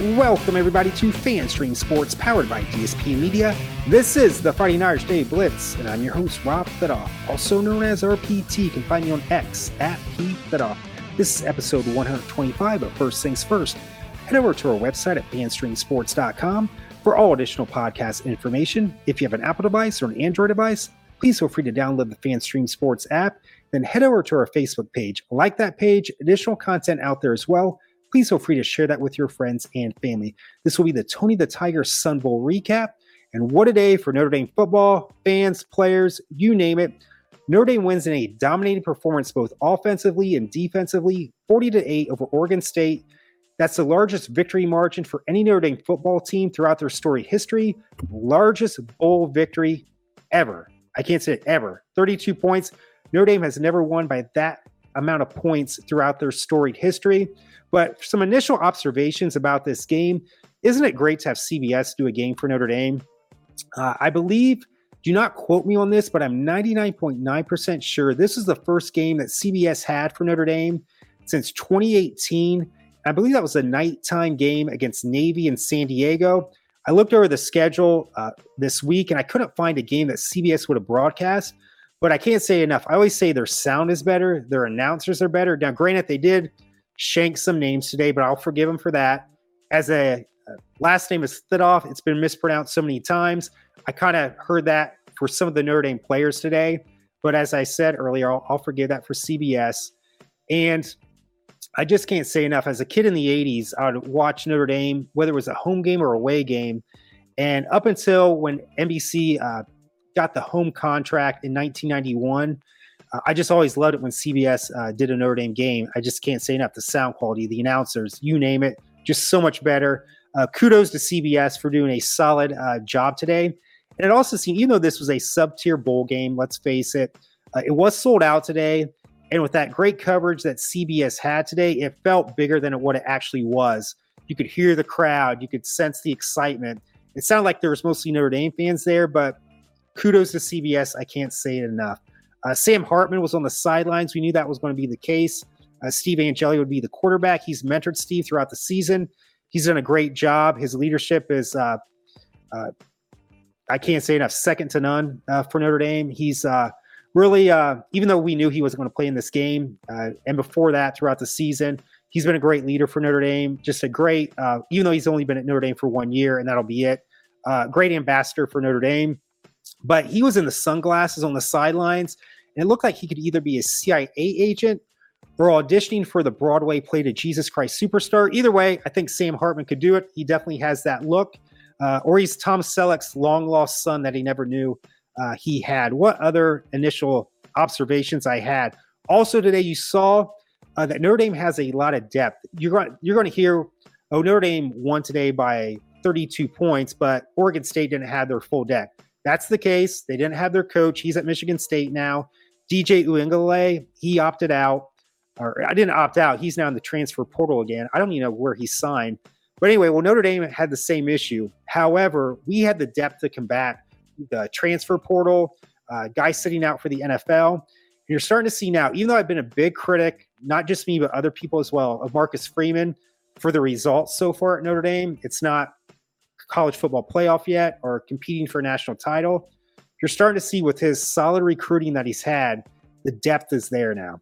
Welcome, everybody, to FanStream Sports powered by DSP Media. This is the Fighting Irish Daily Blitz, and I'm your host, Rob Thitoff, also known as RPT. You can find me on X at P Thitoff. This is episode 125, but first things first, head over to our website at fanstreamsports.com for all additional podcast information. If you have an Apple device or an Android device, please feel free to download the FanStream Sports app. Then head over to our Facebook page. Like that page, additional content out there as well please feel free to share that with your friends and family. This will be the Tony the Tiger Sun Bowl recap. And what a day for Notre Dame football, fans, players, you name it. Notre Dame wins in a dominating performance both offensively and defensively, 40 to 8 over Oregon State. That's the largest victory margin for any Notre Dame football team throughout their storied history, largest bowl victory ever. I can't say it ever. 32 points. Notre Dame has never won by that amount of points throughout their storied history. But some initial observations about this game isn't it great to have CBS do a game for Notre Dame? Uh, I believe, do not quote me on this, but I'm 99.9% sure this is the first game that CBS had for Notre Dame since 2018. I believe that was a nighttime game against Navy in San Diego. I looked over the schedule uh, this week and I couldn't find a game that CBS would have broadcast, but I can't say enough. I always say their sound is better, their announcers are better. Now, granted, they did shank some names today, but I'll forgive him for that. As a uh, last name is Thitoff, it's been mispronounced so many times. I kind of heard that for some of the Notre Dame players today, but as I said earlier, I'll, I'll forgive that for CBS. And I just can't say enough. As a kid in the 80s, I would watch Notre Dame, whether it was a home game or away game. And up until when NBC uh, got the home contract in 1991, I just always loved it when CBS uh, did a Notre Dame game. I just can't say enough. The sound quality, the announcers, you name it, just so much better. Uh, kudos to CBS for doing a solid uh, job today. And it also seemed, even though this was a sub tier bowl game, let's face it, uh, it was sold out today. And with that great coverage that CBS had today, it felt bigger than what it actually was. You could hear the crowd, you could sense the excitement. It sounded like there was mostly Notre Dame fans there, but kudos to CBS. I can't say it enough. Uh, Sam Hartman was on the sidelines. We knew that was going to be the case. Uh, Steve Angeli would be the quarterback. He's mentored Steve throughout the season. He's done a great job. His leadership is, uh, uh I can't say enough, second to none uh, for Notre Dame. He's uh, really, even though we knew he wasn't going to play in this game, and before that, throughout the season, he's been a great leader for Notre Dame. Just a great, even though he's only been at Notre Dame for one year, and that'll be it. great ambassador for Notre Dame. But he was in the sunglasses on the sidelines, and it looked like he could either be a CIA agent or auditioning for the Broadway play to Jesus Christ Superstar. Either way, I think Sam Hartman could do it. He definitely has that look. Uh, or he's Tom Selleck's long lost son that he never knew uh, he had. What other initial observations I had? Also today, you saw uh, that Notre Dame has a lot of depth. You're going you're going to hear, oh, Notre Dame won today by 32 points, but Oregon State didn't have their full deck. That's the case. They didn't have their coach. He's at Michigan State now. DJ Uiagalelei, he opted out. Or I didn't opt out. He's now in the transfer portal again. I don't even know where he signed. But anyway, well, Notre Dame had the same issue. However, we had the depth to combat the transfer portal, uh, guys sitting out for the NFL. And you're starting to see now, even though I've been a big critic, not just me, but other people as well, of Marcus Freeman for the results so far at Notre Dame. It's not college football playoff yet or competing for a national title. You're starting to see with his solid recruiting that he's had, the depth is there now.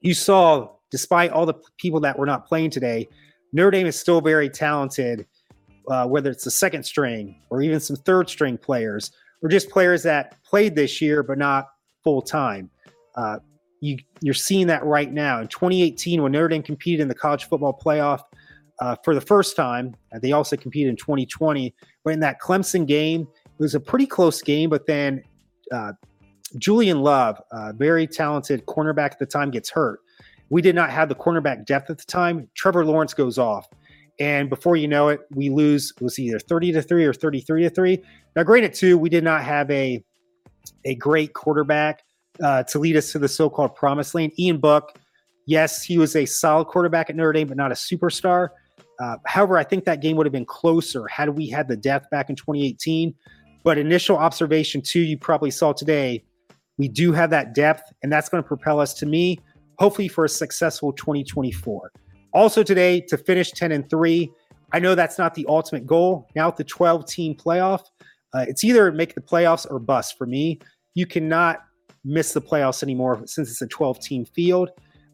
You saw, despite all the people that were not playing today, Notre Dame is still very talented, uh, whether it's the second string or even some third string players or just players that played this year but not full time. Uh, you, you're seeing that right now. In 2018, when Notre Dame competed in the college football playoff, uh, for the first time. Uh, they also competed in 2020. But in that Clemson game, it was a pretty close game, but then uh, Julian Love, a very talented cornerback at the time, gets hurt. We did not have the cornerback depth at the time. Trevor Lawrence goes off. And before you know it, we lose. It was either 30 to 3 or 33 to 3. Now, granted, too, we did not have a, a great quarterback uh, to lead us to the so called promised land. Ian Book, yes, he was a solid quarterback at Notre Dame, but not a superstar. Uh, however, I think that game would have been closer had we had the death back in 2018. But initial observation, too, you probably saw today, we do have that depth, and that's going to propel us to me, hopefully, for a successful 2024. Also, today, to finish 10 and 3, I know that's not the ultimate goal. Now with the 12 team playoff, uh, it's either make the playoffs or bust for me. You cannot miss the playoffs anymore since it's a 12 team field.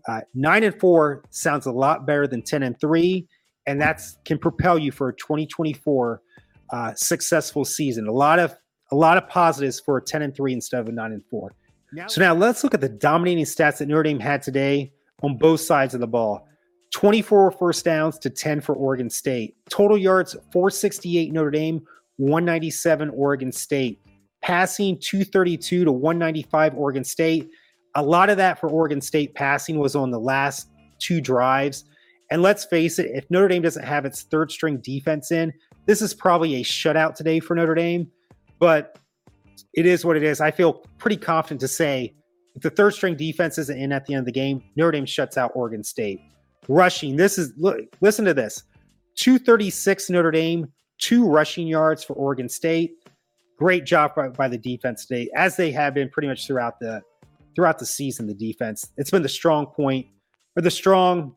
Uh, nine and four sounds a lot better than 10 and three, and that's can propel you for a 2024 uh, successful season. A lot of a lot of positives for a 10 and three instead of a nine and four. Now, so now let's look at the dominating stats that Notre Dame had today on both sides of the ball. 24 first downs to 10 for Oregon State. Total yards 468 Notre Dame, 197 Oregon State. Passing 232 to 195 Oregon State. A lot of that for Oregon State passing was on the last two drives. And let's face it, if Notre Dame doesn't have its third string defense in, this is probably a shutout today for Notre Dame. But it is what it is. I feel pretty confident to say if the third string defense isn't in at the end of the game, Notre Dame shuts out Oregon State. Rushing, this is look, listen to this 236 Notre Dame, two rushing yards for Oregon State. Great job by, by the defense today, as they have been pretty much throughout the throughout the season. The defense, it's been the strong point or the strong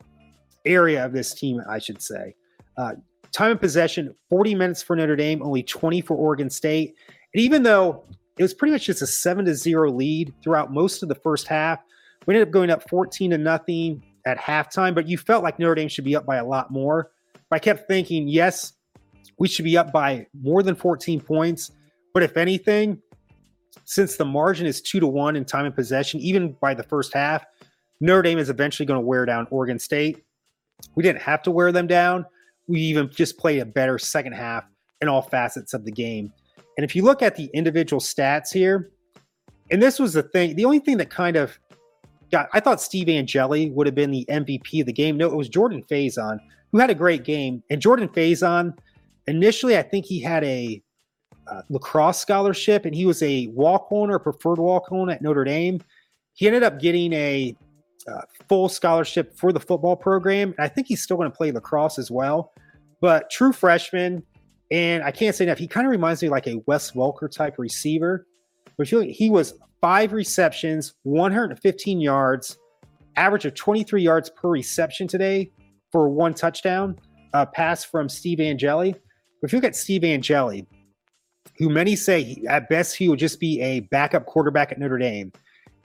area of this team, I should say. Uh, time of possession 40 minutes for Notre Dame, only 20 for Oregon State. And even though it was pretty much just a seven to zero lead throughout most of the first half, we ended up going up 14 to nothing at halftime, but you felt like Notre Dame should be up by a lot more. But I kept thinking, yes, we should be up by more than 14 points. But if anything, since the margin is two to one in time and possession, even by the first half, Notre Dame is eventually going to wear down Oregon State. We didn't have to wear them down. We even just played a better second half in all facets of the game. And if you look at the individual stats here, and this was the thing, the only thing that kind of got, I thought Steve Angeli would have been the MVP of the game. No, it was Jordan Faison who had a great game. And Jordan Faison, initially, I think he had a uh, lacrosse scholarship and he was a walk on or preferred walk on at Notre Dame. He ended up getting a uh, full scholarship for the football program. And I think he's still going to play lacrosse as well. But true freshman, and I can't say enough. He kind of reminds me like a Wes Welker type receiver. But he was five receptions, 115 yards, average of 23 yards per reception today for one touchdown, a pass from Steve Angeli. But if you look at Steve Angeli, who many say he, at best he will just be a backup quarterback at Notre Dame.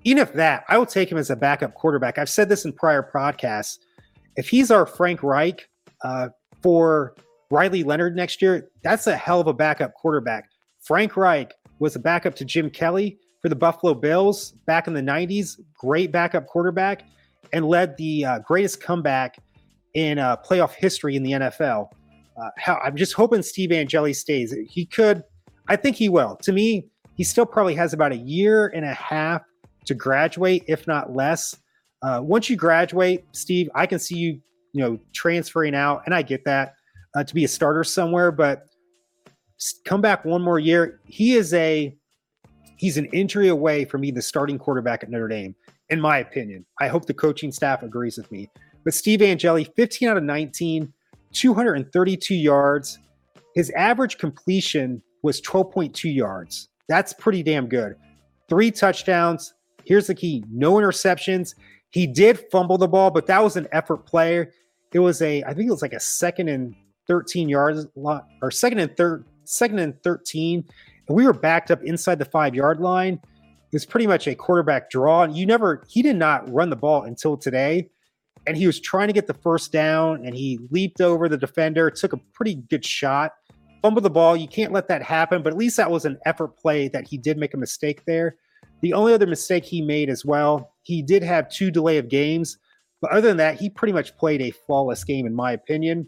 Even if that, I will take him as a backup quarterback. I've said this in prior podcasts. If he's our Frank Reich uh, for Riley Leonard next year, that's a hell of a backup quarterback. Frank Reich was a backup to Jim Kelly for the Buffalo Bills back in the 90s, great backup quarterback, and led the uh, greatest comeback in uh, playoff history in the NFL. Uh, I'm just hoping Steve Angeli stays. He could, I think he will. To me, he still probably has about a year and a half to graduate, if not less. Uh, once you graduate, Steve, I can see you, you know, transferring out, and I get that uh, to be a starter somewhere, but come back one more year. He is a he's an injury away from being the starting quarterback at Notre Dame, in my opinion. I hope the coaching staff agrees with me. But Steve Angeli, 15 out of 19, 232 yards. His average completion was 12.2 yards. That's pretty damn good. Three touchdowns. Here's the key no interceptions. He did fumble the ball, but that was an effort play. It was a, I think it was like a second and 13 yards or second and third, second and 13. And we were backed up inside the five yard line. It was pretty much a quarterback draw. You never, he did not run the ball until today. And he was trying to get the first down and he leaped over the defender, took a pretty good shot, fumbled the ball. You can't let that happen, but at least that was an effort play that he did make a mistake there. The only other mistake he made as well, he did have two delay of games. But other than that, he pretty much played a flawless game, in my opinion.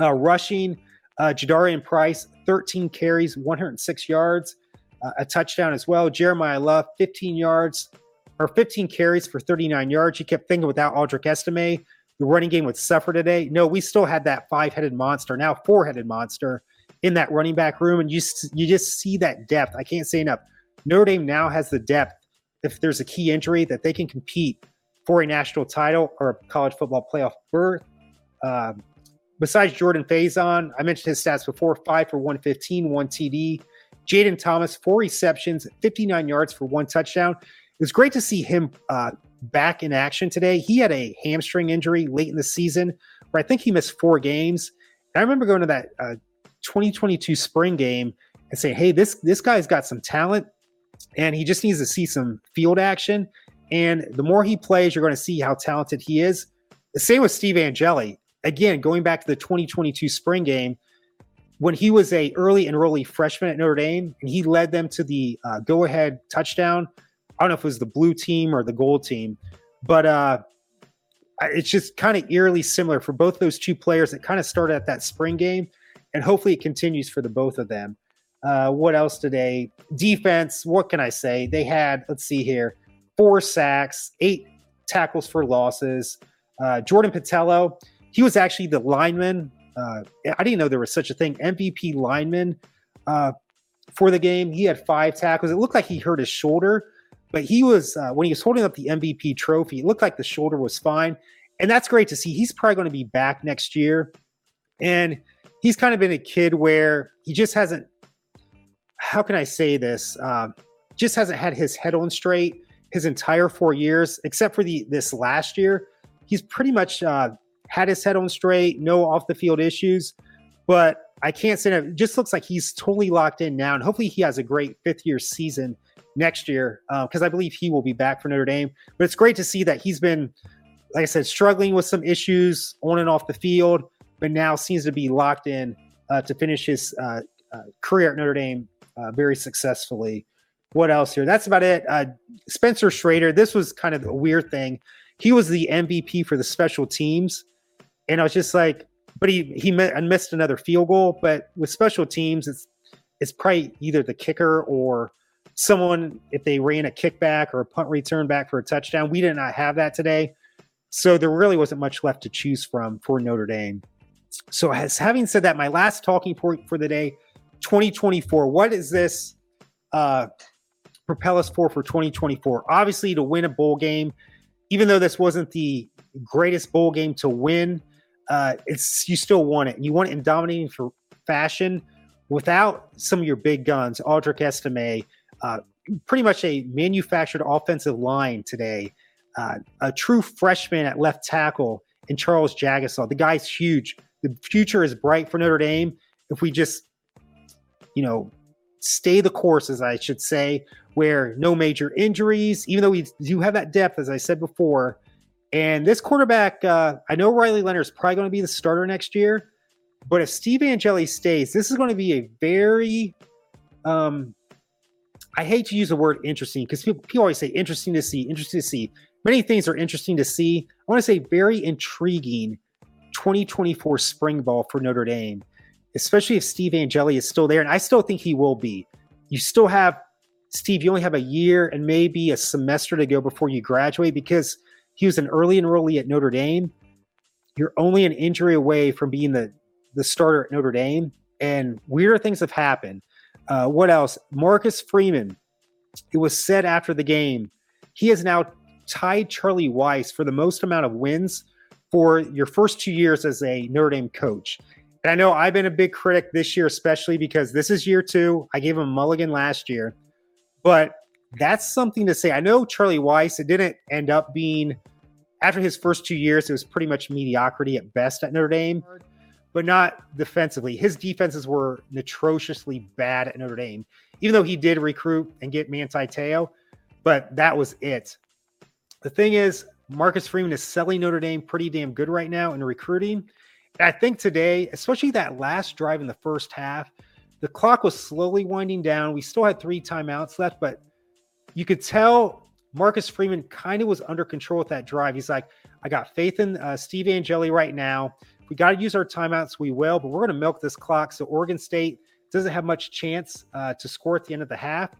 Uh, rushing, uh, Jadarius Price, 13 carries, 106 yards, uh, a touchdown as well. Jeremiyah Love, 15 yards or 15 carries for 39 yards. You kept thinking without Audric Estime, the running game would suffer today. No, we still had that five headed monster, now four headed monster in that running back room. And you, you just see that depth. I can't say enough. Notre Dame now has the depth if there's a key injury that they can compete for a national title or a college football playoff berth. Um, Besides Jordan Faison, I mentioned his stats before five for 115, one TD. Jayden Thomas, four receptions, 59 yards for one touchdown. It was great to see him uh, back in action today. He had a hamstring injury late in the season where I think he missed four games. I remember going to that uh, 2022 spring game and saying, "Hey, this this guy's got some talent, and he just needs to see some field action." And the more he plays, you're going to see how talented he is. The same with Steve Angeli. Again, going back to the 2022 spring game, when he was a early enrollee freshman at Notre Dame, and he led them to the uh, go-ahead touchdown. I don't know if it was the blue team or the gold team, but uh, it's just kind of eerily similar for both those two players that kind of started at that spring game, and hopefully it continues for the both of them. Uh, what else today? Defense. What can I say? They had let's see here, four sacks, eight tackles for losses. Uh, Jordan Botelho, he was actually the lineman. Uh, I didn't know there was such a thing. MVP lineman uh, for the game. He had five tackles. It looked like he hurt his shoulder, but he was uh, when he was holding up the MVP trophy. It looked like the shoulder was fine, and that's great to see. He's probably going to be back next year, and he's kind of been a kid where he just hasn't. How can I say this? Uh, just hasn't had his head on straight his entire four years, except for the this last year. He's pretty much uh, had his head on straight, no off the field issues. But I can't say that. It just looks like he's totally locked in now, and hopefully he has a great fifth year season next year because uh, I believe he will be back for Notre Dame. But it's great to see that he's been, like I said, struggling with some issues on and off the field, but now seems to be locked in uh, to finish his uh, uh career at Notre Dame very successfully. What else here? That's about it. Uh, Spencer Schrader. This was kind of a weird thing. He was the MVP for the special teams, and I was just like, but he he missed another field goal. But with special teams, it's it's probably either the kicker or someone if they ran a kickback or a punt return back for a touchdown. We did not have that today. So there really wasn't much left to choose from for Notre Dame. So as having said that, my last talking point for the day, 2024. What is this uh, propel us for for 2024? Obviously, to win a bowl game, even though this wasn't the greatest bowl game to win, uh, it's you still want it. You want it in dominating for fashion without some of your big guns, Audric Estime, uh, pretty much a manufactured offensive line today. Uh, a true freshman at left tackle in Charles Jagusah. The guy's huge. The future is bright for Notre Dame if we just, you know, stay the course, as I should say, where no major injuries, even though we do have that depth, as I said before. And this quarterback, uh, I know Riley Leonard is probably going to be the starter next year, but if Steve Angeli stays, this is going to be a very um, I hate to use the word interesting because people, people always say interesting to see, interesting to see. Many things are interesting to see. I want to say very intriguing 2024 spring ball for Notre Dame, especially if Steve Angeli is still there. And I still think he will be. You still have, Steve, you only have a year and maybe a semester to go before you graduate because he was an early enrollee at Notre Dame. You're only an injury away from being the, the starter at Notre Dame. And weirder things have happened. Uh, what else? Marcus Freeman. It was said after the game, he has now tied Charlie Weis for the most amount of wins for your first two years as a Notre Dame coach. And I know I've been a big critic this year, especially because this is year two. I gave him a mulligan last year, but that's something to say. I know Charlie Weis, it didn't end up being after his first two years, it was pretty much mediocrity at best at Notre Dame but not defensively. His defenses were atrociously bad at Notre Dame, even though he did recruit and get Manti Te'o, but that was it. The thing is, Marcus Freeman is selling Notre Dame pretty damn good right now in recruiting. I think today, especially that last drive in the first half, the clock was slowly winding down. We still had three timeouts left, but you could tell Marcus Freeman kind of was under control with that drive. He's like, I got faith in uh, Steve Angeli right now we got to use our timeouts, we will, but we're going to milk this clock. So Oregon State doesn't have much chance uh, to score at the end of the half.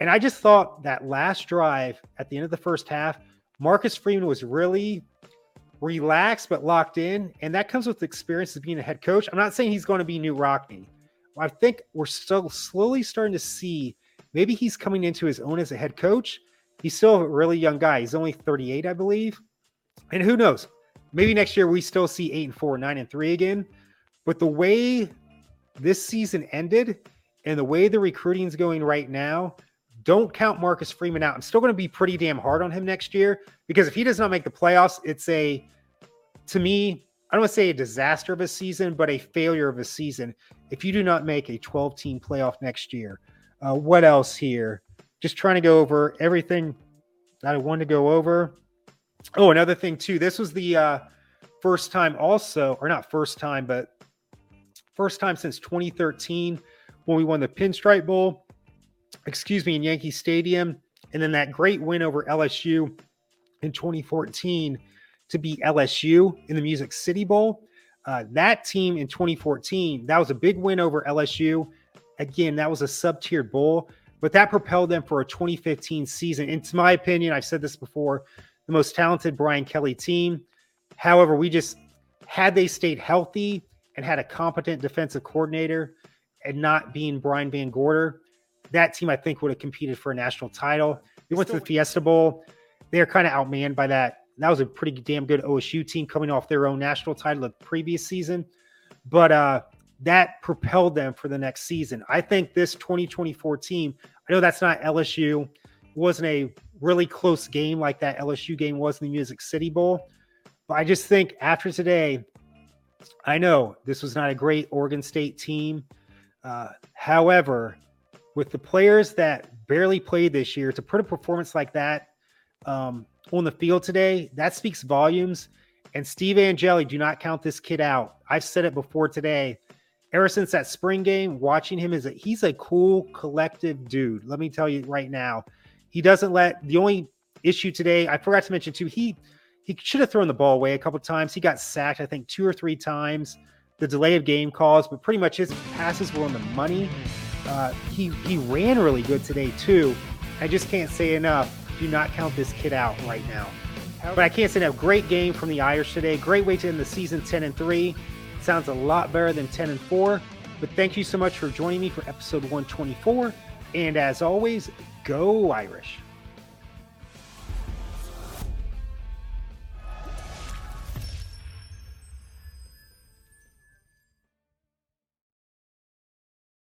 And I just thought that last drive at the end of the first half, Marcus Freeman was really relaxed but locked in. And that comes with experience of being a head coach. I'm not saying he's going to be new Rockne. I think we're still slowly starting to see maybe he's coming into his own as a head coach. He's still a really young guy. He's only 38, I believe. And who knows? maybe next year we still see eight and four, nine and three again. But the way this season ended and the way the recruiting is going right now, don't count Marcus Freeman out. I'm still going to be pretty damn hard on him next year because if he does not make the playoffs, it's a, to me, I don't want to say a disaster of a season, but a failure of a season if you do not make a 12 team playoff next year. Uh, what else here? Just trying to go over everything that I want to go over. Oh, another thing too. This was the uh, first time, also, or not first time, but first time since 2013 when we won the Pinstripe Bowl. Excuse me, in Yankee Stadium, and then that great win over LSU in 2014 to beat LSU in the Music City Bowl. Uh, that team in 2014, that was a big win over LSU. Again, that was a sub tiered bowl, but that propelled them for a 2015 season. Into my opinion, I've said this before, the most talented Brian Kelly team. However, we just had they stayed healthy and had a competent defensive coordinator and not being Brian VanGorder, that team I think would have competed for a national title. They went to the Fiesta Bowl. They are kind of outmanned by that that was a pretty damn good OSU team coming off their own national title of the previous season. But uh, that propelled them for the next season. I think this 2024 team, I know that's not LSU, it wasn't a really close game like that LSU game was in the Music City Bowl. But I just think after today, I know this was not a great Oregon State team. Uh, however, with the players that barely played this year, to put a performance like that, um, on the field today, that speaks volumes. And Steve Angeli, do not count this kid out. I've said it before today. Ever since that spring game, watching him is a he's a cool collective dude. Let me tell you right now. He doesn't let the only issue today, I forgot to mention too, he he should have thrown the ball away a couple times. He got sacked, I think, two or three times. The delay of game calls, but pretty much his passes were on the money. Uh, he he ran really good today too. I just can't say enough do not count this kid out right now. But I can't say enough. Great game from the Irish today. Great way to end the season 10 and 3. Sounds a lot better than 10 and 4. But thank you so much for joining me for episode 124. And as always, go Irish.